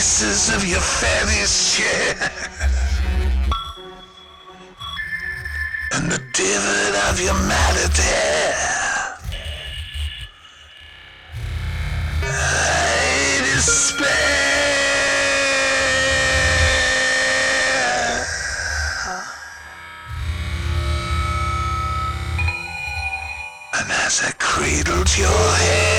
pieces of your fetish chest. And the divot of your malady. I despair. And as I cradled your head,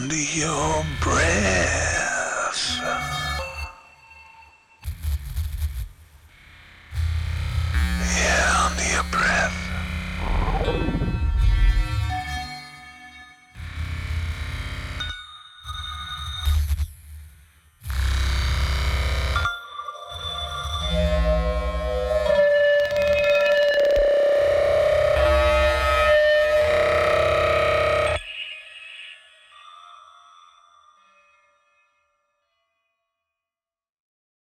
Under your breath.